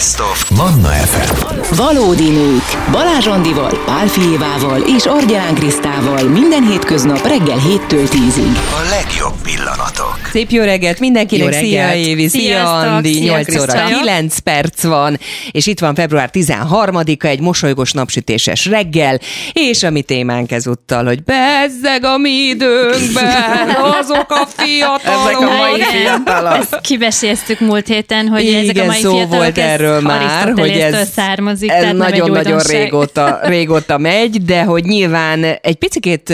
Best of Manna FM. Valódi nők. Balázs Andival, Pál Fijévával és Argyán Krisztával minden hétköznap reggel 7-től 10-ig. A legjobb pillanatok. Szép jó reggelt mindenkinek, Jó szia reggelt. Évi, szia Sziasztok, Andi, szia 8 óra Krisztina. 9 perc van, és itt van február 13-a, egy mosolygós napsütéses reggel, és a mi témánk ezúttal, hogy bezzeg a mi időnkben azok a fiatalok. Ezek a mai fiatalok. Ezt kibeséztük múlt héten, hogy ezek a Igen, mai szó fiatalok, volt ez erről már, hogy ez, származik, ez nagyon-nagyon régóta, régóta megy, de hogy nyilván egy picit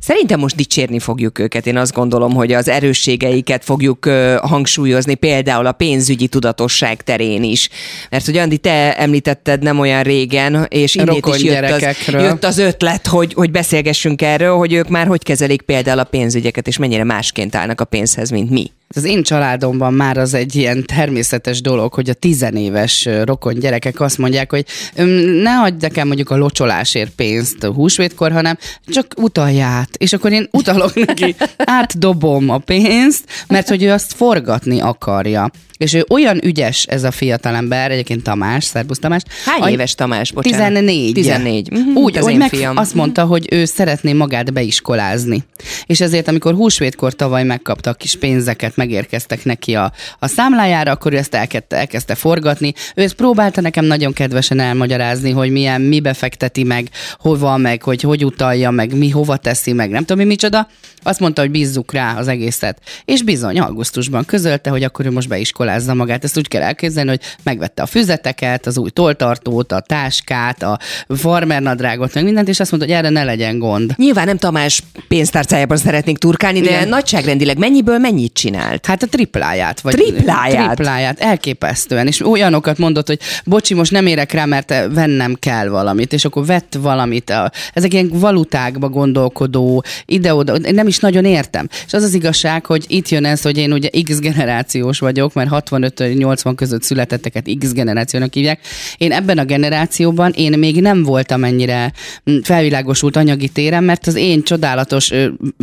szerintem most dicsérni fogjuk őket. Én azt gondolom, hogy az erősségeiket fogjuk hangsúlyozni, például a pénzügyi tudatosság terén is. Mert hogy Andi, te említetted nem olyan régen, és innét is jött az, jött az ötlet, hogy, hogy beszélgessünk erről, hogy ők már hogy kezelik például a pénzügyeket, és mennyire másként állnak a pénzhez, mint mi. Az én családomban már az egy ilyen természetes dolog, hogy a tizenéves rokon gyerekek azt mondják, hogy "Öm, ne adj nekem mondjuk a locsolásért pénzt a húsvétkor, hanem csak utalj át. És akkor én utalok neki, átdobom a pénzt, mert hogy ő azt forgatni akarja. És ő olyan ügyes ez a fiatalember, egyébként Tamás, szervusz Tamás. Hány Any- éves Tamás, bocsánat? 14. 14. Mhm, Úgy, az hogy én meg fiam. azt mondta, hogy ő szeretné magát beiskolázni. És ezért, amikor húsvétkor tavaly megkapta a kis pénzeket, megérkeztek neki a, a számlájára, akkor ő ezt elkezdte, elkezdte forgatni. Ő ezt próbálta nekem nagyon kedvesen elmagyarázni, hogy milyen, mibe fekteti meg, hova meg, hogy hogy utalja meg, mi hova teszi meg, nem tudom mi micsoda. Azt mondta, hogy bízzuk rá az egészet. És bizony, augusztusban közölte, hogy akkor ő most beiskolázza magát. Ezt úgy kell elképzelni, hogy megvette a füzeteket, az új toltartót, a táskát, a farmernadrágot, meg mindent, és azt mondta, hogy erre ne legyen gond. Nyilván nem Tamás pénztárcájában szeretnénk turkálni, de Igen. nagyságrendileg mennyiből mennyit csinált? Hát a tripláját. Vagy Tripláját? Tripláját, elképesztően. És olyanokat mondott, hogy bocsi, most nem érek rá, mert vennem kell valamit, és akkor vett valamit. Ezek ilyen valutákba gondolkodó, ide-oda, nem is nagyon értem. És az az igazság, hogy itt jön ez, hogy én ugye X generációs vagyok, mert 65-80 között születetteket X generációnak hívják. Én ebben a generációban én még nem voltam ennyire mm, felvilágosult anyagi téren, mert az én csodálatos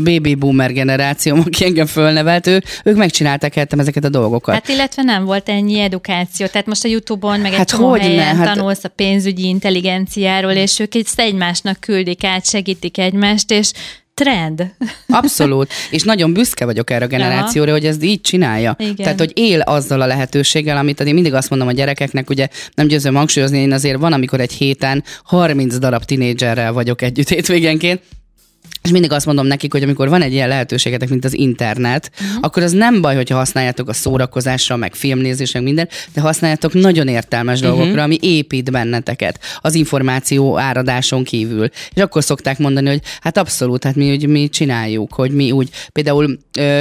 baby boomer generációm, aki engem fölnevelt, ő, ők megcsinálták helyettem ezeket a dolgokat. Hát illetve nem volt ennyi edukáció. Tehát most a Youtube-on, meg egy Hát csomó hogyne, helyen hát- tanulsz a pénzügyi intelligenciáról, és ők egymásnak küldik át, segítik egymást, és trend. Abszolút. És nagyon büszke vagyok erre a generációra, hogy ez így csinálja. Igen. Tehát, hogy él azzal a lehetőséggel, amit én mindig azt mondom a gyerekeknek, ugye nem győzöm hangsúlyozni, én azért van, amikor egy héten 30 darab tinédzserrel vagyok együtt hétvégenként, és mindig azt mondom nekik, hogy amikor van egy ilyen lehetőségetek, mint az internet, uh-huh. akkor az nem baj, hogyha használjátok a szórakozásra, meg filmnézésre, minden, de használjátok nagyon értelmes uh-huh. dolgokra, ami épít benneteket az információ áradáson kívül. És akkor szokták mondani, hogy hát abszolút, hát mi, úgy, mi csináljuk, hogy mi úgy például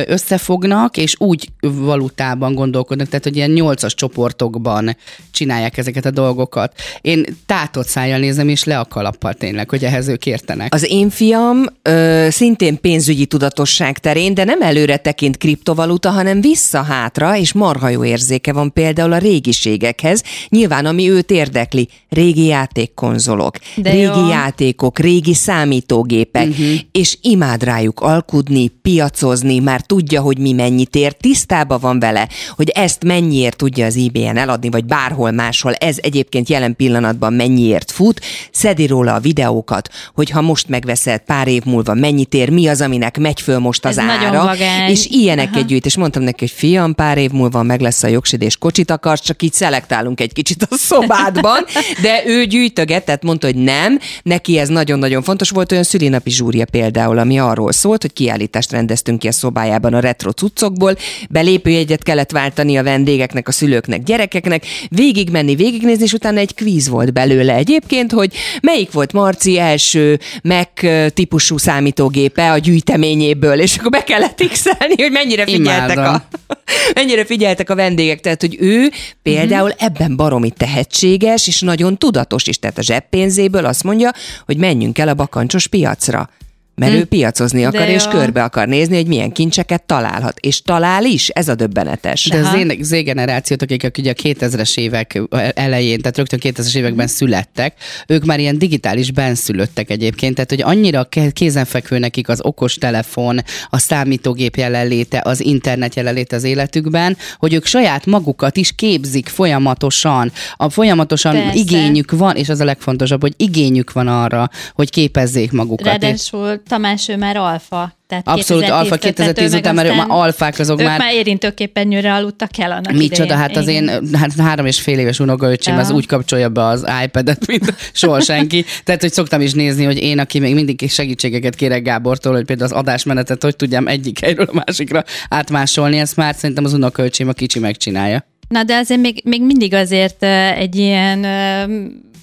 összefognak, és úgy valutában gondolkodnak, tehát hogy ilyen nyolcas csoportokban csinálják ezeket a dolgokat. Én tátott szájjal nézem, és le a kalappal tényleg, hogy ehhez ők értenek. Az én fiam ö, szintén pénzügyi tudatosság terén, de nem előre tekint kriptovaluta, hanem vissza-hátra, és marha jó érzéke van például a régiségekhez. Nyilván, ami őt érdekli, régi játékkonzolok, De régi jó. játékok, régi számítógépek, uh-huh. és imád rájuk alkudni, piacozni, már tudja, hogy mi mennyit ér, tisztába van vele, hogy ezt mennyiért tudja az eBay-en eladni, vagy bárhol máshol, ez egyébként jelen pillanatban mennyiért fut, szedi róla a videókat, hogy ha most megveszed pár év múlva mennyit ér, mi az, aminek megy föl most az Ez ára, vagány. és ilyeneket Aha. gyűjt, és mondtam neki, hogy fiam, pár év múlva meg lesz a jogsid, és kocsit akarsz, csak így szelektálunk egy kicsit a szobádban, de ő gyűjtöget, tehát mondta, hogy nem, neki ez nagyon-nagyon fontos. Volt, olyan szülinapi zsúrja például, ami arról szólt, hogy kiállítást rendeztünk ki a szobájában a retro cuccokból, belépőjegyet kellett váltani a vendégeknek, a szülőknek, gyerekeknek, végigmenni, végignézni, és utána egy kvíz volt belőle egyébként, hogy melyik volt Marci első Mac típusú számítógépe a gyűjteményéből, és akkor be kellett x hogy mennyire figyeltek a, mennyire figyeltek a vendégek. Tehát, hogy ő például Mhm. ebben baromi tehetséges, és nagyon tudatos is. Tehát a zseppénzéből azt mondja, hogy menjünk el a bakancsos piacra. Mert ő piacozni akar, De és jó. körbe akar nézni, hogy milyen kincseket találhat. És talál is, ez a döbbenetes. De az én Z generációt, akik ugye a 2000-es évek elején, tehát rögtön 2000-es években születtek, ők már ilyen digitális benszülöttek egyébként, tehát hogy annyira kézenfekvő nekik az okos telefon, a számítógép jelenléte, az internet jelenléte az életükben, hogy ők saját magukat is képzik folyamatosan, a folyamatosan Persze. igényük van, és az a legfontosabb, hogy igényük van arra, hogy képezzék magukat. És- Ráadásul Tamás ő már alfa. Tehát Abszolút 2010 alfa, tehát 2010 ő után, aztán- már alfák azok ők már- már érintőképernyőre aludtak el annak Micsoda, idején. hát az Igen. én hát három és fél éves unokaöcsém Ja. az úgy kapcsolja be az iPad-et, mint soha senki. Tehát, hogy szoktam is nézni, hogy én, aki még mindig segítségeket kérek Gábortól, hogy például az adásmenetet hogy tudjam egyik helyről a másikra átmásolni, ezt már szerintem az unokaöcsém a kicsi megcsinálja. Na de azért még, még mindig azért egy ilyen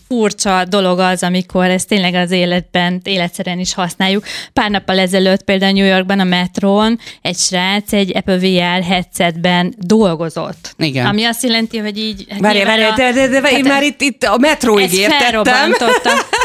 furcsa dolog az, amikor ezt tényleg az életben, életszeren is használjuk. Pár nappal ezelőtt például New Yorkban a metrón egy srác egy Apple VR headsetben dolgozott. Igen. Ami azt jelenti, hogy így... hát Várj, várj, a- de, de, de, de én hát már itt, itt a metróig ezt értettem.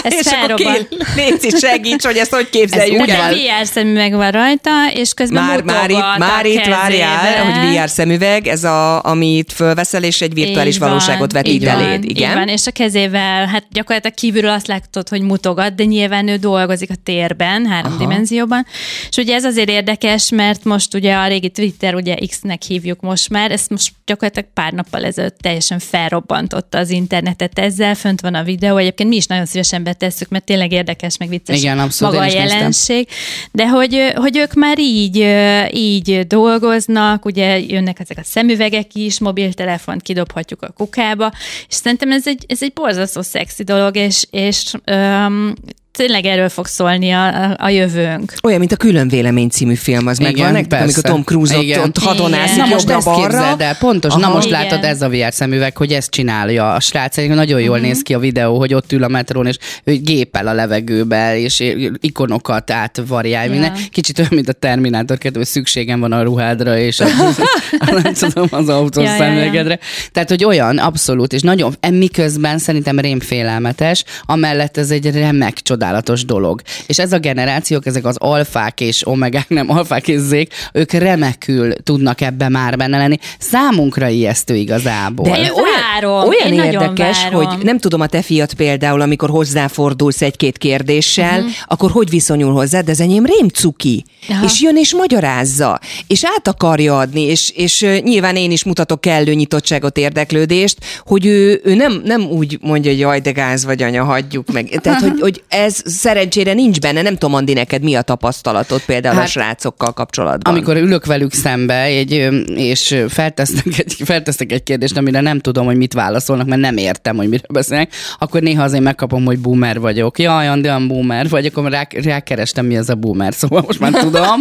Ezt és akkor felrobbant. ki, légy segíts, hogy ezt hogy képzeljük el. VR szemüveg van rajta, és közben Már, már itt, már itt várjál, hogy VR szemüveg, ez a, amit fölveszel, és egy virtuális valóságot vetít eléd. Igen? Így van, és a kezével, hát gyakorlatilag kívülről azt látod, hogy mutogat, de nyilván ő dolgozik a térben, három Aha. dimenzióban. És ugye ez azért érdekes, mert most ugye a régi Twitter, ugye X-nek hívjuk most már, ezt most gyakorlatilag pár nappal ezelőtt teljesen felrobbantotta az internetet ezzel, fönt van a videó, egyébként mi is nagyon szívesen betesszük, mert tényleg érdekes, meg vicces Igen, abszolút, maga a is néztem. jelenség, de hogy, hogy ők már így, így dolgoznak, ugye jönnek ezek a szemüvegek is, mobiltelefont kidobhatjuk a kukába, és szerintem ez egy, ez egy borzasztó szexi dolog, és, és um, tényleg erről fog szólni a, a jövőnk. Olyan, mint a Külön Vélemény című film, az Igen, megvan nektek, amikor Tom Cruise ott, Igen. ott hadonászik Igen. Na most ezt jobbra-balra. képzeld el, pontos. Na Aha. most Igen. látod, ez a VR szemüveg, hogy ezt csinálja a srác. Nagyon jól néz ki a videó, hogy ott ül a metrón, és ő gépel a levegőbe, és ikonokat átvariál. Ja. Minden. Kicsit olyan, mint a Terminátor 2, hogy szükségem van a ruhádra, és a, nem tudom, az autós Ja, ja, ja. szemüvegedre. Tehát, hogy olyan, abszolút, és nagyon, miközben szerintem rémfélelmetes, amellett ez egy remek, csodálatos dolog. És ez a generációk, ezek az alfák és omegák, nem alfák és zék, ők remekül tudnak ebbe már benne lenni. Számunkra ijesztő igazából. De Én olyan, várom, olyan én érdekes, várom. hogy nem tudom, a te fiat például, amikor hozzáfordulsz egy-két kérdéssel, uh-huh. akkor hogy viszonyul hozzá, de az enyém rémcuki. Aha. És jön és magyarázza, és át akarja adni, és, és nyilván én is mutatok kellő nyitottságot, érdeklődést, hogy ő, ő nem, nem úgy mondja, hogy jaj, de gáz vagy anya, hagyjuk meg. Tehát, hogy, hogy ez szerencsére nincs benne, nem tudom, Andi, neked mi a tapasztalatod például hát, a srácokkal kapcsolatban. Amikor ülök velük szembe, egy, és feltesznek egy, feltesznek egy kérdést, amire nem tudom, hogy mit válaszolnak, mert nem értem, hogy miről beszélnek, akkor néha azért megkapom, hogy boomer vagyok. Jaj, Andi, olyan boomer vagy, akkor rá, rákerestem, mi az a boomer, szóval most már tudom.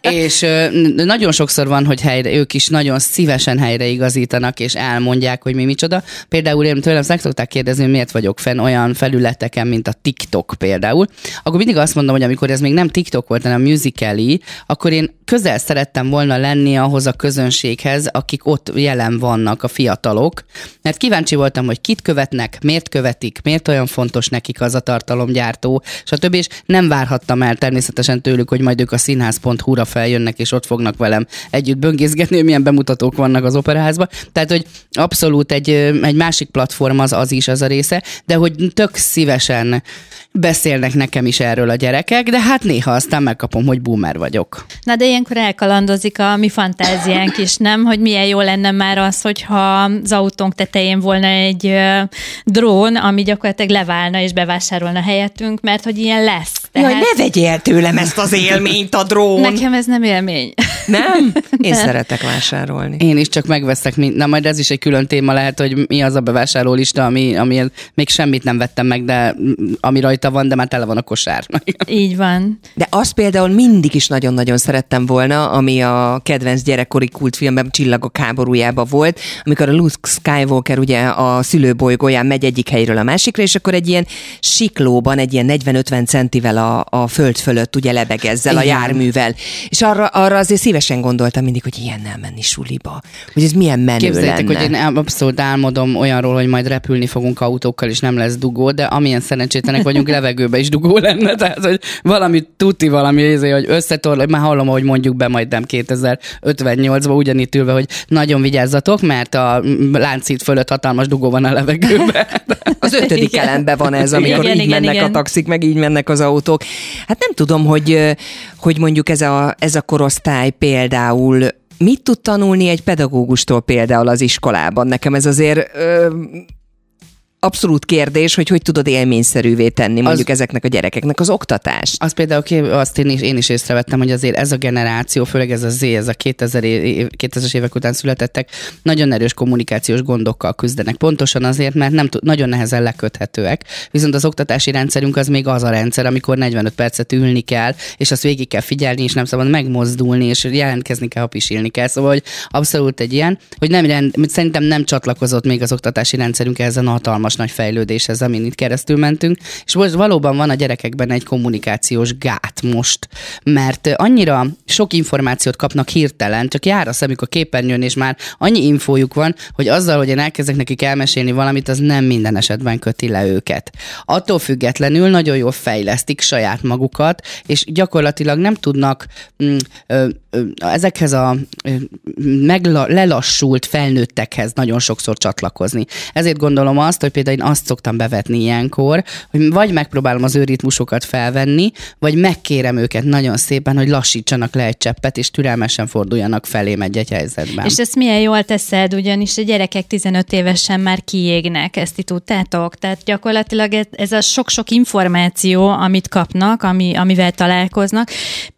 és nagyon sokszor van, hogy helyre, ők is nagyon szívesen helyreigazítanak, és elmondják, hogy mi micsoda. Például én tőlem meg szokták kérdezni, hogy miért vagyok fenn olyan felületeken, mint a TikTok például. Akkor mindig azt mondom, hogy amikor ez még nem TikTok volt, hanem Musical.ly, akkor én közel szerettem volna lenni ahhoz a közönséghez, akik ott jelen vannak, a fiatalok, mert kíváncsi voltam, hogy kit követnek, miért követik, miért olyan fontos nekik az a tartalomgyártó, stb. És nem várhattam el természetesen tőlük, hogy majd ők a színház.hu-ra feljönnek, és ott fognak velem együtt böngészgetni, hogy milyen bemutatók vannak az operaházban. Tehát, hogy abszolút egy, egy másik platform az, az is az a része, de hogy tök szívesen beszélnek nekem is erről a gyerekek, de hát néha aztán megkapom, hogy boomer vagyok. Na de ilyenkor elkalandozik a mi fantáziánk is, nem? Hogy milyen jó lenne már az, hogyha az autónk tetején volna egy drón, ami gyakorlatilag leválna és bevásárolna helyettünk, mert hogy ilyen lesz. Jaj, ne vegyél el tőlem ezt az élményt, a drón. Nekem ez nem élmény. Nem? Én szeretek vásárolni. Én is csak megveszek, mint, na majd ez is egy külön téma lehet, hogy mi az a bevásárló lista, ami, ami még semmit nem vettem meg, de ami rajta van, de már tele van a kosár. Így van. De azt például mindig is nagyon-nagyon szerettem volna, ami a kedvenc gyerekkori kultfilmben Csillagok háborújába volt, amikor a Luke Skywalker ugye a szülőbolygóján megy egyik helyről a másikra, és akkor egy ilyen siklóban, egy ilyen 40-50 centivel a, a föld fölött, ugye lebeg ezzel a Igen. járművel. És arra, arra azért szívesen gondoltam mindig, hogy ilyennel menni suliba. Hogy ez milyen menő Képzeljétek, lenne. hogy én abszolút álmodom olyanról, hogy majd repülni fogunk autókkal, és nem lesz dugó, de amilyen szerencsétlenek vagyunk, levegőbe is dugó lenne. Tehát, hogy valami tuti, valami izé, hogy összetorl, már hallom, hogy mondjuk be majd nem 2058-ban ugyanitt ülve, hogy nagyon vigyázzatok, mert a láncít fölött hatalmas dugó van a levegőben. Az ötödik Igen. elemben van ez, amikor Igen, így igen, mennek igen. a taxik, meg így mennek az autók. Hát nem tudom, hogy, hogy mondjuk ez a, ez a korosztály például mit tud tanulni egy pedagógustól például az iskolában? Nekem ez azért ö, abszolút kérdés, hogy hogy tudod élményszerűvé tenni mondjuk Az- ezeknek a gyerekeknek az oktatást. Az például azt én is, én is észrevettem, hogy azért ez a generáció, főleg ez a Z, ez a 2000 év, 2000-es évek után születettek, nagyon erős kommunikációs gondokkal küzdenek. Pontosan azért, mert nem tud, nagyon nehezen leköthetőek. Viszont az oktatási rendszerünk az még az a rendszer, amikor 45 percet ülni kell, és azt végig kell figyelni, és nem szabad megmozdulni, és jelentkezni kell, ha pisilni kell. Szóval, hogy abszolút egy ilyen, hogy nem rend, szerintem nem csatlakozott még az oktatási rendszerünk ehhez a hatalmas nagy fejlődéshez, amin itt keresztül mentünk, és most valóban van a gyerekekben egy kommunikációs gát most, mert annyira sok információt kapnak hirtelen, csak jár a szemük a képernyőn, és már annyi infójuk van, hogy azzal, hogy én elkezdek nekik elmesélni valamit, az nem minden esetben köti le őket. Attól függetlenül nagyon jól fejlesztik saját magukat, és gyakorlatilag nem tudnak mm, ö, ö, ezekhez a ö, lelassult felnőttekhez nagyon sokszor csatlakozni. Ezért gondolom azt, hogy például én azt szoktam bevetni ilyenkor, hogy vagy megpróbálom az ő ritmusokat felvenni, vagy megkérem őket nagyon szépen, hogy lassítsanak le egy cseppet, és türelmesen forduljanak felém egy-egy helyzetben. És ezt milyen jól teszed, ugyanis a gyerekek 15 évesen már kiégnek, ezt ti tudtátok? Tehát gyakorlatilag ez a sok-sok információ, amit kapnak, ami, amivel találkoznak,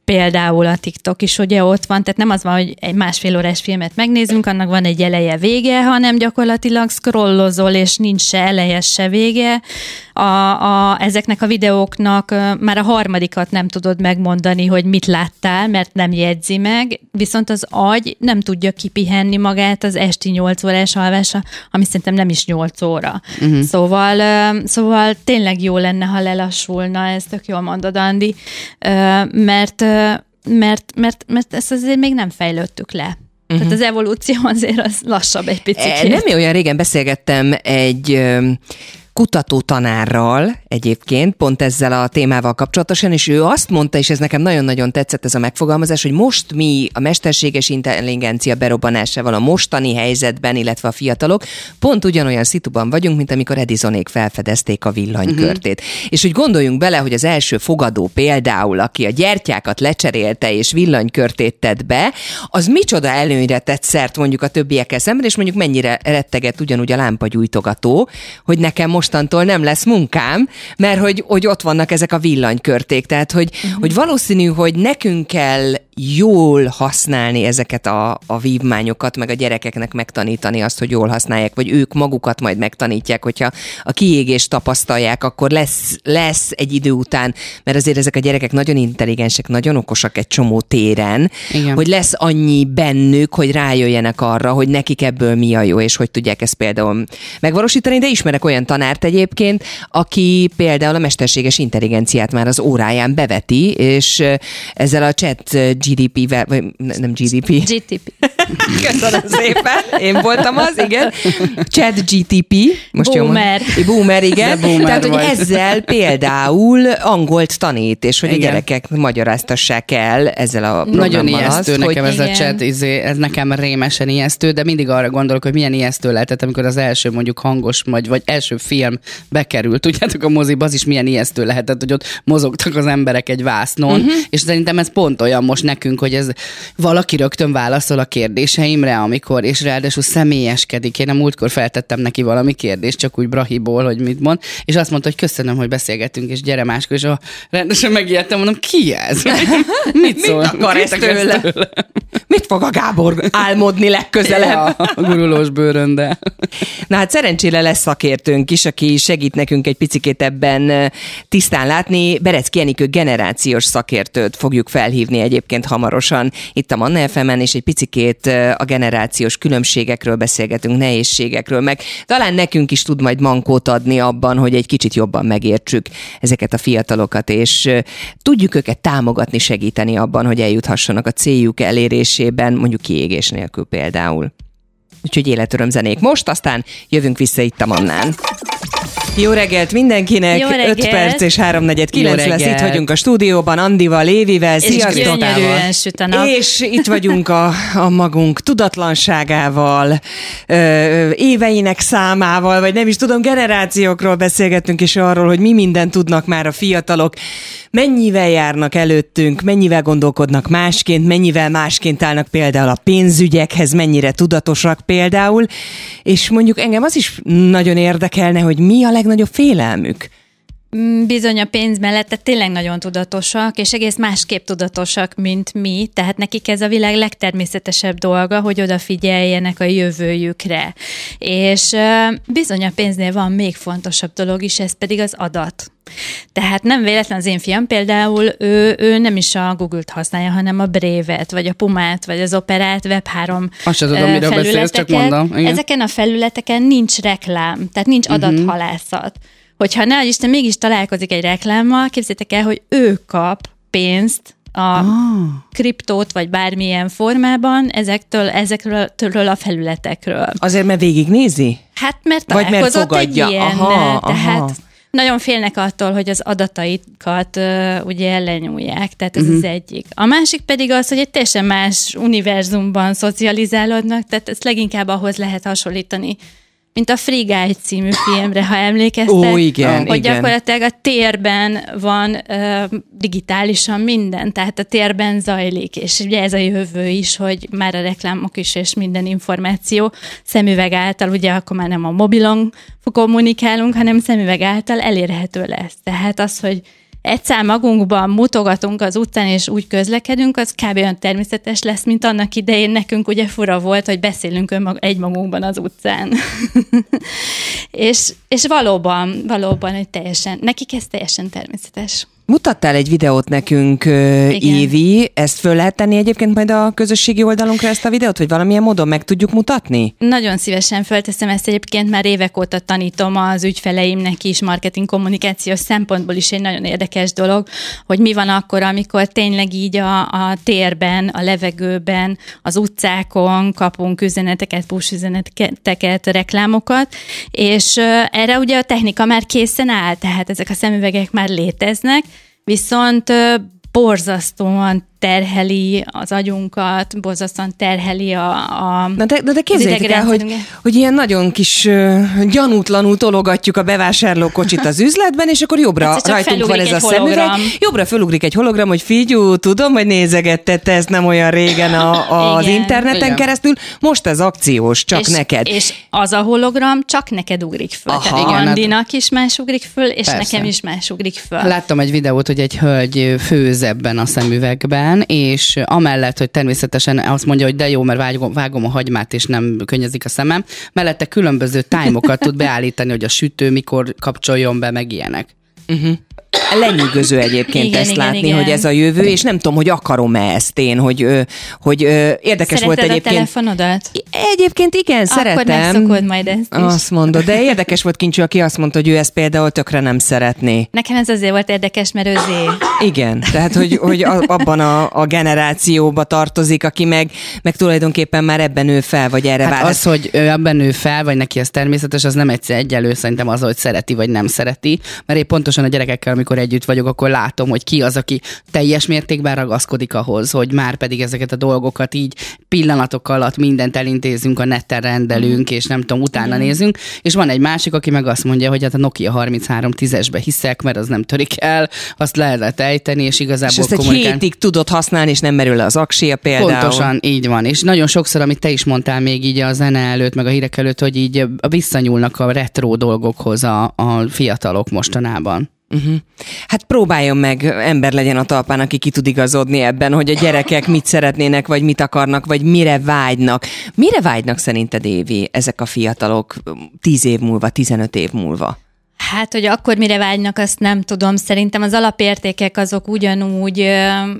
például a TikTok is ugye ott van, tehát nem az van, hogy egy másfél órás filmet megnézünk, annak van egy eleje vége, hanem gyakorlatilag scrollozol, és nincs se eleje, se vége. A, a, ezeknek a videóknak már a harmadikat nem tudod megmondani, hogy mit láttál, mert nem jegyzi meg, viszont az agy nem tudja kipihenni magát az esti 8 órás alvása, ami szerintem nem is 8 óra. Uh-huh. Szóval, szóval tényleg jó lenne, ha lelassulna, ezt tök jól mondod, Andi, mert, mert, mert, mert ezt azért még nem fejlődtük le. Uh-huh. Tehát az evolúció azért az lassabb egy picit. E, Nem olyan régen beszélgettem egy ö, kutató tanárral egyébként, pont ezzel a témával kapcsolatosan, és ő azt mondta, és ez nekem nagyon-nagyon tetszett ez a megfogalmazás, hogy most mi a mesterséges intelligencia berobbanásával a mostani helyzetben, illetve a fiatalok, pont ugyanolyan szituban vagyunk, mint amikor Edisonék felfedezték a villanykörtét. Uh-huh. És úgy gondoljunk bele, hogy az első fogadó például, aki a gyertyákat lecserélte és villanykörtét tett be, az micsoda előnyre tett szert mondjuk a többiekkel szemben, és mondjuk mennyire rettegett ugyanúgy a lámpagyújtogató, hogy nekem mostantól nem lesz munkám, mert hogy, hogy ott vannak ezek a villanykörték. Tehát, hogy, uh-huh. hogy valószínű, hogy nekünk kell jól használni ezeket a, a vívmányokat, meg a gyerekeknek megtanítani azt, hogy jól használják, vagy ők magukat majd megtanítják, hogyha a kiégést tapasztalják, akkor lesz, lesz egy idő után, mert azért ezek a gyerekek nagyon intelligensek, nagyon okosak egy csomó téren, Igen. hogy lesz annyi bennük, hogy rájöjjenek arra, hogy nekik ebből mi a jó, és hogy tudják ezt például megvalósítani, de ismerek olyan tanárt egyébként, aki például a mesterséges intelligenciát már az óráján beveti, és ezzel a chat GDP-vel, vagy ne- nem GDP, GTP. Köszönöm szépen, én voltam az, igen. Chat GTP. Most jól? Boomer. É, Boomer, igen. De boomer Tehát, hogy vagy. ezzel például angolt tanít, és hogy Igen. a gyerekek magyaráztassák el ezzel a Nagyon programmal ijesztő azt, nekem hogy ez a Igen. chat, izé, ez nekem rémesen ijesztő, de mindig arra gondolok, hogy milyen ijesztő lehetett, amikor az első mondjuk hangos, vagy, vagy első film bekerült. Tudjátok, a moziba az is milyen ijesztő lehetett, hogy ott mozogtak az emberek egy vásznon, uh-huh. és szerintem ez pont olyan most nekünk, hogy ez valaki rögtön válaszol a kérdéseimre, amikor, és ráadásul személyeskedik. Én a múltkor feltettem neki valami kérdést, csak úgy brahiból, hogy mit mond, és azt mondta, hogy köszönöm, hogy beszélgettünk, és gyere máskor, és a, rendesen megijedtem, mondom, ki ez? Mit, szól? akar ez Mit tőle? Mit fog a Gábor álmodni legközelebb? Ja, a gurulós bőrönde. Na hát szerencsére lesz szakértőnk is, aki segít nekünk egy picikét ebben tisztán látni. Berecki Enikő generációs szakértőt fogjuk felhívni egyébként hamarosan itt a Manna FM-en, és egy picikét a generációs különbségekről beszélgetünk, nehézségekről, meg talán nekünk is tud majd mankót adni abban, hogy egy kicsit jobban megértsük ezeket a fiatalokat, és tudjuk őket támogatni, segíteni abban, hogy eljuthassanak a céljuk elérésében, mondjuk kiégés nélkül például. Úgyhogy életöröm zenék most, aztán jövünk vissza itt a Mannán. Jó reggelt mindenkinek! Jó 5 reggelt! perc és 3 9 Jó lesz, itt vagyunk a stúdióban, Andival, Lévivel, És sziasztok! gyönyörűen süt a nap. És itt vagyunk a, a magunk tudatlanságával, ö, éveinek számával, vagy nem is tudom, generációkról beszélgettünk, és arról, hogy mi mindent tudnak már a fiatalok, mennyivel járnak előttünk, mennyivel gondolkodnak másként, mennyivel másként állnak például a pénzügyekhez, mennyire tudatosak például, és mondjuk engem az is nagyon érdekelne, hogy mi a legnagyobb félelmük. Mm, Bizony a pénz mellett tényleg nagyon tudatosak, és egész másképp tudatosak, mint mi, tehát nekik ez a világ legtermészetesebb dolga, hogy odafigyeljenek a jövőjükre. És bizony a pénznél van még fontosabb dolog is, ez pedig az adat. Tehát nem véletlen az én fiam például, ő, ő nem is a Google-t használja, hanem a Brave-et, vagy a Pumát, vagy az Operát, Web3 Azt sem tudom, miről beszélsz, csak mondom. Igen. Ezeken a felületeken nincs reklám, tehát nincs adathalászat. Hogyha ne Isten mégis találkozik egy reklámmal, képzétek el, hogy ő kap pénzt a ah. kriptót, vagy bármilyen formában ezektől, ezekről től a felületekről. Azért, mert végignézi? Hát mert Vagy mert találkozott fogadja. egy ilyennel, Aha, tehát aha. Nagyon félnek attól, hogy az adataikat uh, ugye ellenyúlják, tehát ez uh-huh. az egyik. A másik pedig az, hogy egy teljesen más univerzumban szocializálódnak, tehát ezt leginkább ahhoz lehet hasonlítani, mint a Guy című filmre, ha emlékeztek. Ó, igen, hogy igen. gyakorlatilag a térben van uh, digitálisan minden, tehát a térben zajlik, és ugye ez a jövő is, hogy már a reklámok is, és minden információ szemüveg által, ugye akkor már nem a mobilon kommunikálunk, hanem szemüveg által elérhető lesz. Tehát az, hogy egyszer magunkban mutogatunk az utcán, és úgy közlekedünk, az kb. olyan természetes lesz, mint annak idején nekünk ugye fura volt, hogy beszélünk önmag- egymagunkban az utcán. és, és valóban, valóban, hogy teljesen, nekik ez teljesen természetes. Mutattál egy videót nekünk, Igen. Évi, ezt föl lehet tenni egyébként majd a közösségi oldalunkra ezt a videót, vagy valamilyen módon meg tudjuk mutatni? Nagyon szívesen fölteszem ezt egyébként, már évek óta tanítom az ügyfeleimnek is marketing kommunikációs szempontból is egy nagyon érdekes dolog, hogy mi van akkor, amikor tényleg így a, a térben, a levegőben, az utcákon kapunk üzeneteket, push üzeneteket, reklámokat, és erre ugye a technika már készen áll, tehát ezek a szemüvegek már léteznek, viszont borzasztóan terheli az agyunkat, borzasztóan terheli a, a Na de, de, de képzeljétek el, hogy, hogy ilyen nagyon kis uh, gyanútlanul tologatjuk a bevásárlókocsit az üzletben, és akkor jobbra Egyszer rajtunk van ez felugrik a szemüveg, hologram. jobbra fölugrik egy hologram, hogy figyú, tudom, hogy nézegetted te ezt nem olyan régen a, az Igen. interneten Igen. keresztül, most ez akciós, csak és, neked. És az a hologram csak neked ugrik föl. Aha. Tehát Igen, hát- Andinak is más ugrik föl, és Persze. nekem is más ugrik föl. Láttam egy videót, hogy egy hölgy főz ebben a szemüvegben, és amellett, hogy természetesen azt mondja, hogy de jó, mert vágom, vágom a hagymát, és nem könnyezik a szemem, mellette különböző tájmokat tud beállítani, hogy a sütő mikor kapcsoljon be, meg ilyenek. Lenyűgöző egyébként Igen, ezt igen, látni, igen. hogy ez a jövő, és nem tudom, hogy akarom-e ezt én, hogy, hogy érdekes volt Szereted a egyébként. telefonodat? Egyébként igen, Akkor szeretem. megszokod majd ezt is. Azt mondod, de érdekes volt Kincső, aki azt mondta, hogy ő ezt például tökre nem szeretné. Nekem ez azért volt érdekes, mert ő zé. Igen, tehát hogy, hogy a- abban a, a generációba tartozik, aki meg, meg tulajdonképpen már ebben nő fel, vagy erre Hát vár. az, hogy ő ebben nő fel, vagy neki ez természetes, az nem egyszer egyelő szerintem az, hogy szereti, vagy nem szereti. Mert én pontosan a gyerekekkel, amikor együtt vagyok, akkor látom, hogy ki az, aki teljes mértékben ragaszkodik ahhoz, hogy már pedig ezeket a dolgokat így pillanatok alatt mindent elintézünk, a neten rendelünk, és nem tudom, utána nézünk. És van egy másik, aki meg azt mondja, hogy hát a Nokia 3310-esbe hiszek, mert az nem törik el, azt le lehet ejteni, és igazából és ezt egy kommunikálni. hétig tudod használni, és nem merül le az aksia például. Pontosan, így van. És nagyon sokszor, amit te is mondtál még így a zene előtt, meg a hírek előtt, hogy így visszanyúlnak a retro dolgokhoz a, a fiatalok mostanában. Hát próbáljon meg ember legyen a talpán, aki ki tud igazodni ebben, hogy a gyerekek mit szeretnének, vagy mit akarnak, vagy mire vágynak. Mire vágynak szerinted, Évi, ezek a fiatalok 10 év múlva, 15 év múlva? Hát, hogy akkor mire vágynak, azt nem tudom. Szerintem az alapértékek azok ugyanúgy,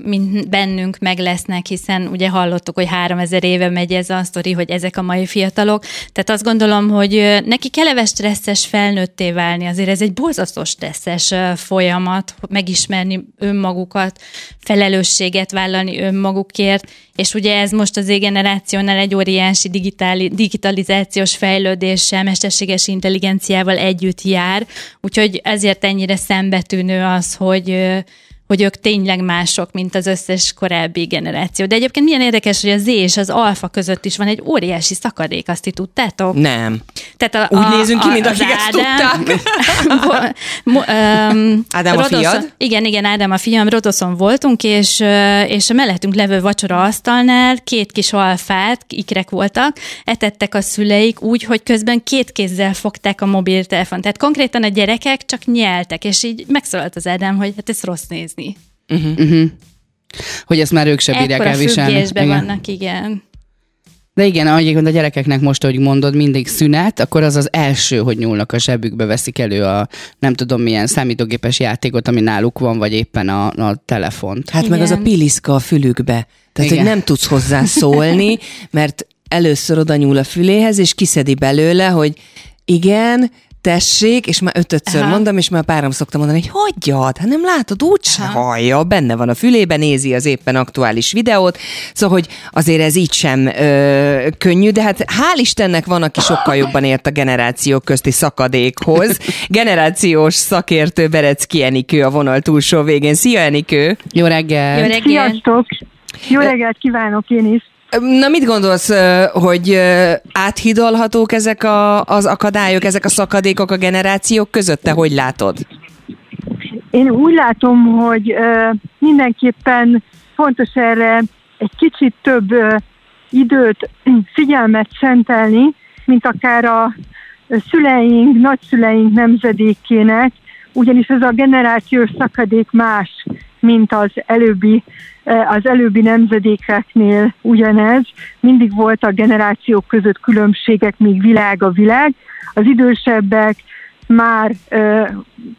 mint bennünk meg lesznek, hiszen ugye hallottuk, hogy három ezer éve megy ez a sztori, hogy ezek a mai fiatalok. Tehát azt gondolom, hogy neki keleve stresszes felnőtté válni, azért ez egy borzasztó stresszes folyamat, megismerni önmagukat, felelősséget vállalni önmagukért, és ugye ez most az generációnál egy óriási digitalizációs fejlődéssel, mesterséges intelligenciával együtt jár, úgyhogy ezért ennyire szembetűnő az, hogy hogy ők tényleg mások, mint az összes korábbi generáció. De egyébként milyen érdekes, hogy a Z és az alfa között is van egy óriási szakadék, azt ti tudtátok? Nem. Tehát a, Úgy a, nézünk ki, mint akik ezt tudták. Ádám a fiad? Igen, igen, Ádám a fiam, Rodoszon voltunk, és, és a mellettünk levő vacsora asztalnál két kis alfát, ikrek voltak, etettek a szüleik úgy, hogy közben két kézzel fogták a mobiltelefon. Tehát konkrétan a gyerekek csak nyeltek, és így megszólalt az Ádám, hogy hát ez rossz néz nézni. Uh-huh. Uh-huh. Hogy ezt már ők se bírják elviselni. igen. vannak, igen. De igen, ahogy a gyerekeknek most, hogy mondod, mindig szünet, akkor az az első, hogy nyúlnak a zsebükbe, veszik elő a nem tudom milyen számítógépes játékot, ami náluk van, vagy éppen a, a telefont. Hát igen. meg az a piliszka a fülükbe. Tehát, igen. hogy nem tudsz hozzá szólni, mert először oda nyúl a füléhez, és kiszedi belőle, hogy igen, tessék, és már ötötször Aha. mondom, és már párom szoktam mondani, hogy hagyjad, hát nem látod, úgyse hallja, benne van a fülében, nézi az éppen aktuális videót, szóval, hogy azért ez így sem ö, könnyű, de hát hál' Istennek van, aki sokkal jobban ért a generációk közti szakadékhoz. Generációs szakértő Berecki Enikő a vonal túlsó végén. Szia Enikő! Jó reggel! Jó reggel! Sziasztok! Jó reggelt kívánok én is! Na mit gondolsz, hogy áthidalhatók ezek a, az akadályok, ezek a szakadékok a generációk között? Te hogy látod? Én úgy látom, hogy mindenképpen fontos erre egy kicsit több időt, figyelmet szentelni, mint akár a szüleink, nagyszüleink nemzedékének, ugyanis ez a generációs szakadék más, mint az előbbi az előbbi nemzedékeknél ugyanez, mindig volt a generációk között különbségek, még világ a világ. Az idősebbek már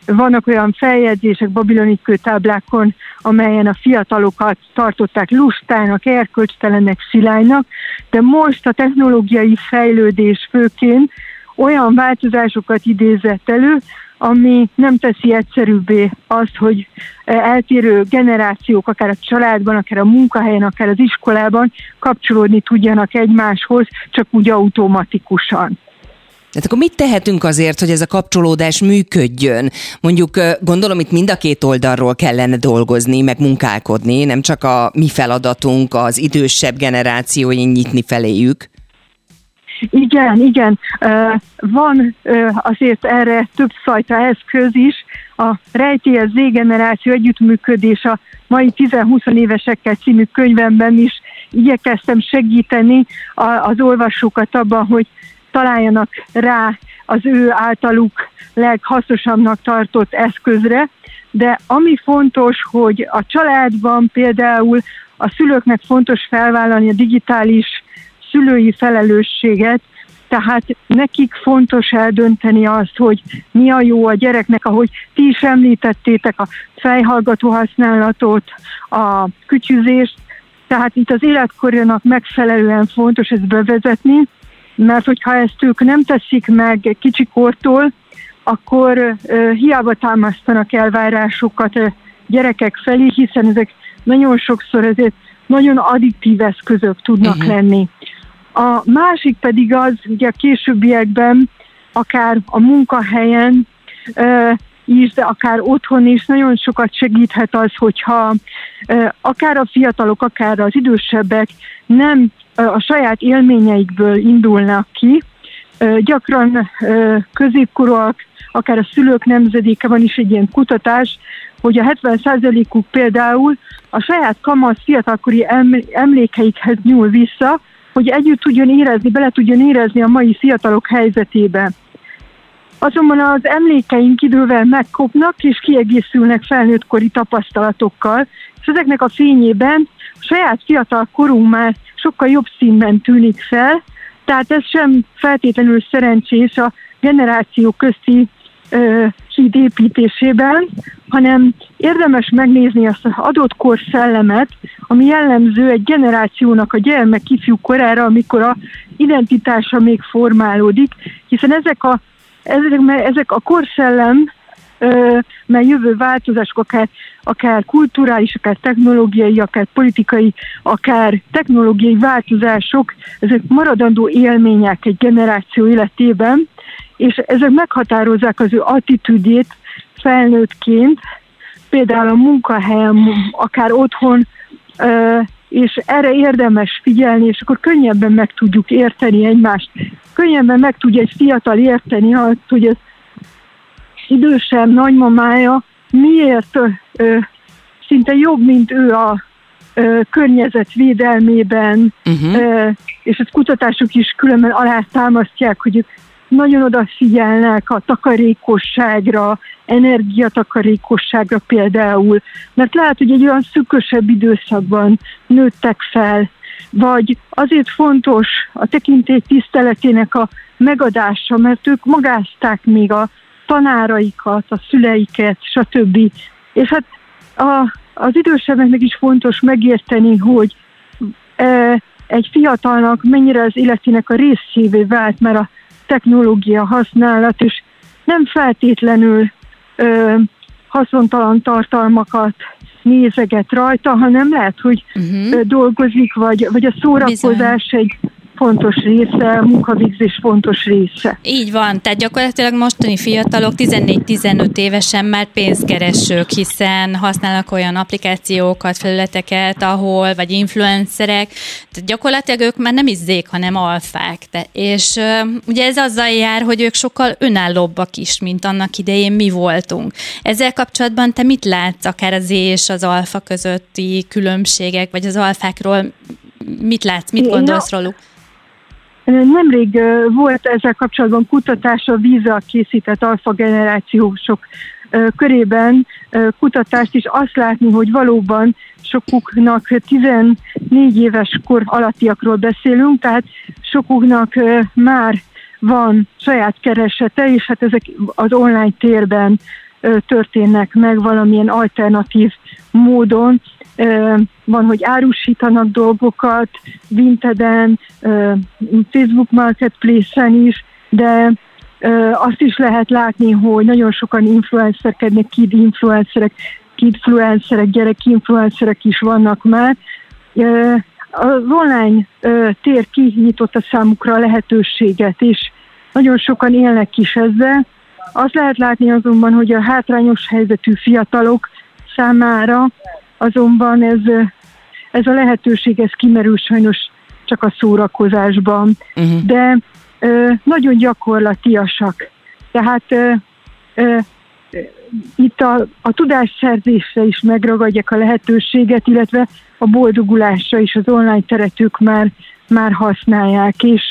vannak olyan feljegyzések babiloni kőtáblákon, amelyen a fiatalokat tartották lustának, erkölcstelennek, szilánynak, de most a technológiai fejlődés főként olyan változásokat idézett elő, ami nem teszi egyszerűbbé azt, hogy eltérő generációk, akár a családban, akár a munkahelyen, akár az iskolában kapcsolódni tudjanak egymáshoz, csak úgy automatikusan. Tehát akkor mit tehetünk azért, hogy ez a kapcsolódás működjön? Mondjuk gondolom itt mind a két oldalról kellene dolgozni, meg munkálkodni, nem csak a mi feladatunk az idősebb generációin nyitni feléjük. Igen, igen. Van azért erre több fajta eszköz is. A rejtélyes Z-generáció együttműködés a mai 10-20 évesekkel című könyvemben is igyekeztem segíteni az olvasókat abban, hogy találjanak rá az ő általuk leghasznosabbnak tartott eszközre, de ami fontos, hogy a családban például a szülőknek fontos felvállalni a digitális szülői felelősséget, tehát nekik fontos eldönteni azt, hogy mi a jó a gyereknek, ahogy ti is említettétek, a fejhallgató használatot, a kütyüzést, tehát itt az életkorjának megfelelően fontos ezt bevezetni, mert hogyha ezt ők nem teszik meg kicsikortól, akkor hiába támasztanak elvárásokat gyerekek felé, hiszen ezek nagyon sokszor ezért nagyon addiktív eszközök tudnak uh-huh. lenni. A másik pedig az, ugye a későbbiekben, akár a munkahelyen is, de akár otthon is nagyon sokat segíthet az, hogyha akár a fiatalok, akár az idősebbek nem a saját élményeikből indulnak ki, gyakran középkorúak, akár a szülők nemzedéke van is egy ilyen kutatás, hogy a 70%-uk például a saját kamasz fiatalkori emlékeikhez nyúl vissza, hogy együtt tudjon érezni, bele tudjon érezni a mai fiatalok helyzetébe. Azonban az emlékeink idővel megkopnak és kiegészülnek felnőttkori tapasztalatokkal, és ezeknek a fényében a saját fiatal korunk már sokkal jobb színben tűnik fel, tehát ez sem feltétlenül szerencsés a generáció közti híd építésében, hanem érdemes megnézni azt az adott kor szellemet, ami jellemző egy generációnak a gyermek ifjú korára, amikor a identitása még formálódik, hiszen ezek a, ezek, ezek a korszellem, mert jövő változások, akár, akár kulturális, akár technológiai, akár politikai, akár technológiai változások, ezek maradandó élmények egy generáció életében, és ezek meghatározzák az ő attitűdjét felnőttként, például a munkahelyen, akár otthon, és erre érdemes figyelni, és akkor könnyebben meg tudjuk érteni egymást. Könnyebben meg tudja egy fiatal érteni azt, hogy az idősebb nagymamája miért ö, szinte jobb, mint ő a ö, környezetvédelmében, uh-huh. ö, és ezt kutatások is különben alá támasztják, hogy nagyon odafigyelnek a takarékosságra, energiatakarékosságra például, mert lehet, hogy egy olyan szükösebb időszakban nőttek fel, vagy azért fontos a tekintély tiszteletének a megadása, mert ők magázták még a tanáraikat, a szüleiket, stb. És hát a, az idősebbeknek is fontos megérteni, hogy e, egy fiatalnak mennyire az életének a részévé vált, mert a technológia használat, és nem feltétlenül ö, haszontalan tartalmakat nézeget rajta, hanem lehet, hogy uh-huh. dolgozik, vagy, vagy a szórakozás Bizony. egy fontos része, a munkavégzés fontos része. Így van, tehát gyakorlatilag mostani fiatalok 14-15 évesen már pénzkeresők, hiszen használnak olyan applikációkat, felületeket, ahol, vagy influencerek, tehát gyakorlatilag ők már nem is zék, hanem alfák. De, és ugye ez azzal jár, hogy ők sokkal önállóbbak is, mint annak idején mi voltunk. Ezzel kapcsolatban te mit látsz akár az és az alfa közötti különbségek, vagy az alfákról mit látsz, mit gondolsz róluk? Nemrég volt ezzel kapcsolatban kutatás a víza készített alfa generációsok körében kutatást is azt látni, hogy valóban sokuknak 14 éves kor alattiakról beszélünk, tehát sokuknak már van saját keresete, és hát ezek az online térben történnek meg valamilyen alternatív módon, van, hogy árusítanak dolgokat, Vinteden, Facebook Marketplace-en is, de azt is lehet látni, hogy nagyon sokan influencerkednek, kid influencerek, kidfluencerek, gyerek influencerek is vannak már. Az online tér kinyitotta számukra a lehetőséget, és nagyon sokan élnek is ezzel. Azt lehet látni azonban, hogy a hátrányos helyzetű fiatalok számára azonban ez, ez a lehetőség, ez kimerül sajnos csak a szórakozásban, uh-huh. de ö, nagyon gyakorlatiasak. Tehát ö, ö, itt a, a tudásszerzésre is megragadják a lehetőséget, illetve a boldogulásra is az online teretők már, már használják, és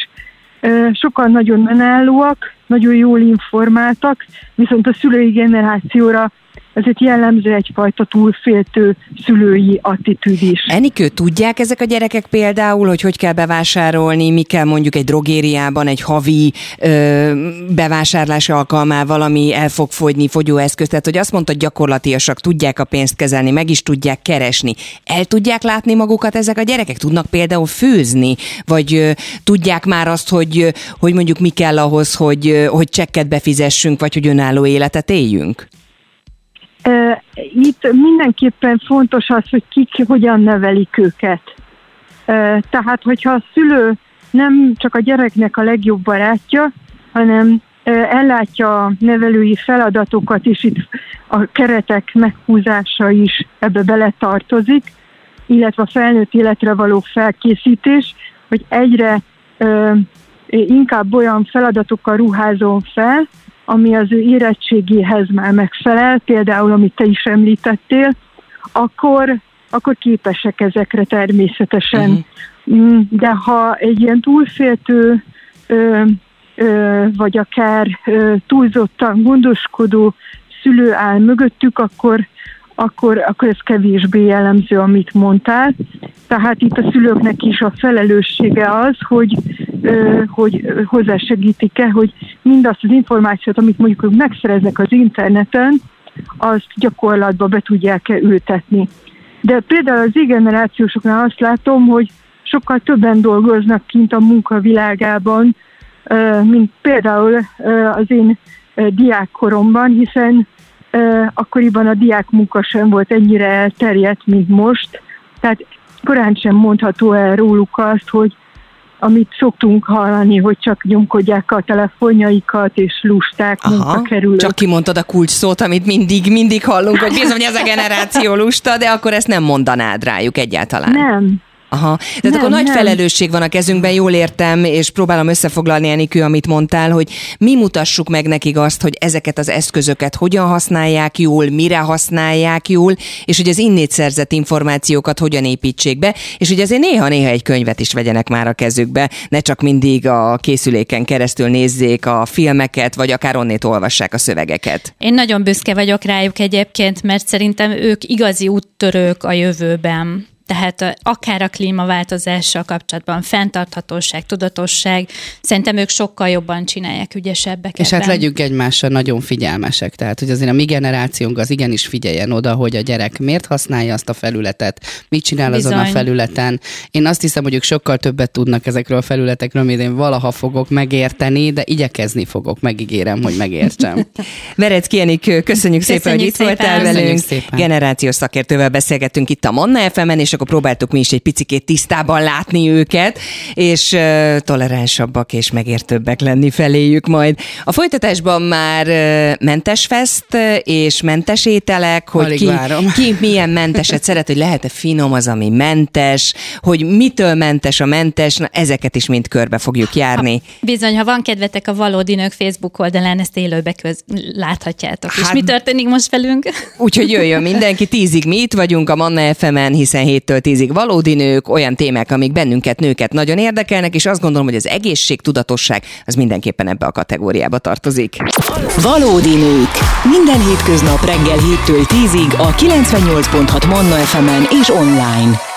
ö, sokan nagyon önállóak, nagyon jól informáltak, viszont a szülői generációra ezért jellemző egyfajta túlféltő szülői attitűd is. Enikő, tudják ezek a gyerekek például, hogy hogy kell bevásárolni, mi kell mondjuk egy drogériában, egy havi ö, bevásárlási alkalmával, ami el fog fogyni, fogyóeszköz, tehát hogy azt mondta, gyakorlatiasak, tudják a pénzt kezelni, meg is tudják keresni. El tudják látni magukat ezek a gyerekek? Tudnak például főzni, vagy ö, tudják már azt, hogy, hogy mondjuk mi kell ahhoz, hogy, hogy csekket befizessünk, vagy hogy önálló életet éljünk? Itt mindenképpen fontos az, hogy kik hogyan nevelik őket. Tehát, hogyha a szülő nem csak a gyereknek a legjobb barátja, hanem ellátja a nevelői feladatokat, és itt a keretek meghúzása is ebbe beletartozik, illetve a felnőtt életre való felkészítés, hogy egyre inkább olyan feladatokkal ruházom fel, ami az ő érettségéhez már megfelel, például amit te is említettél, akkor, akkor képesek ezekre természetesen. Uh-huh. De ha egy ilyen túlféltő, ö, ö, vagy akár ö, túlzottan gondoskodó szülő áll mögöttük, akkor, akkor, akkor ez kevésbé jellemző, amit mondtál. Tehát itt a szülőknek is a felelőssége az, hogy hogy hozzásegítik-e, hogy mindazt az információt, amit mondjuk ők megszereznek az interneten, azt gyakorlatba be tudják-e ültetni. De például az generációsoknál azt látom, hogy sokkal többen dolgoznak kint a munkavilágában, mint például az én diákkoromban, hiszen akkoriban a diák munka sem volt ennyire elterjedt, mint most. Tehát korán sem mondható el róluk azt, hogy amit szoktunk hallani, hogy csak nyomkodják a telefonjaikat, és lusták, munkakerülők. csak kimondtad a kulcs szót, amit mindig, mindig hallunk, hogy bizony ez a generáció lusta, de akkor ezt nem mondanád rájuk egyáltalán. Nem, Aha. Tehát Nem, akkor nagy nem. felelősség van a kezünkben, jól értem, és próbálom összefoglalni, Enikő, amit mondtál, hogy mi mutassuk meg nekik azt, hogy ezeket az eszközöket hogyan használják jól, mire használják jól, és hogy az innét szerzett információkat hogyan építsék be, és hogy azért néha-néha egy könyvet is vegyenek már a kezükbe, ne csak mindig a készüléken keresztül nézzék a filmeket, vagy akár onnét olvassák a szövegeket. Én nagyon büszke vagyok rájuk egyébként, mert szerintem ők igazi úttörők a jövőben. Tehát akár a klímaváltozással kapcsolatban, fenntarthatóság, tudatosság, szerintem ők sokkal jobban csinálják, ügyesebbek És hát ebben. legyünk egymással nagyon figyelmesek. Tehát, hogy azért a mi generációnk az igenis figyeljen oda, hogy a gyerek miért használja azt a felületet, mit csinál azon a Bizony. felületen. Én azt hiszem, hogy ők sokkal többet tudnak ezekről a felületekről, mint én valaha fogok megérteni, de igyekezni fogok, megígérem, hogy megértsem. Verecki Enikő, köszönjük szépen, hogy Köszönjük itt voltál szépen. velünk. Köszönjük szépen. Generációs szakértővel beszélgettünk itt a Manna fm és akkor próbáltuk mi is egy picikét tisztában látni őket, és uh, toleránsabbak és megértőbbek lenni feléjük majd. A folytatásban már uh, mentes fest és mentes ételek, hogy Alig ki, várom. ki milyen menteset szeret, hogy lehet-e finom az, ami mentes, hogy mitől mentes a mentes, na ezeket is mind körbe fogjuk járni. Bizony, ha van kedvetek a Valódi Nők Facebook oldalán, ezt élőbe köz láthatjátok. Hát, és mi történik most velünk? Úgyhogy jöjjön mindenki, tízig mi itt vagyunk a Manna FM-en, hiszen héttől tízig valódi nők, olyan témák, amik bennünket nőket nagyon érdekelnek, és azt gondolom, hogy az egészség, tudatosság az mindenképpen ebbe a kategóriába tartozik. Valódi nők. Minden hétköznap reggel 7-től 10-ig a 98.6 Manna FM-en és online.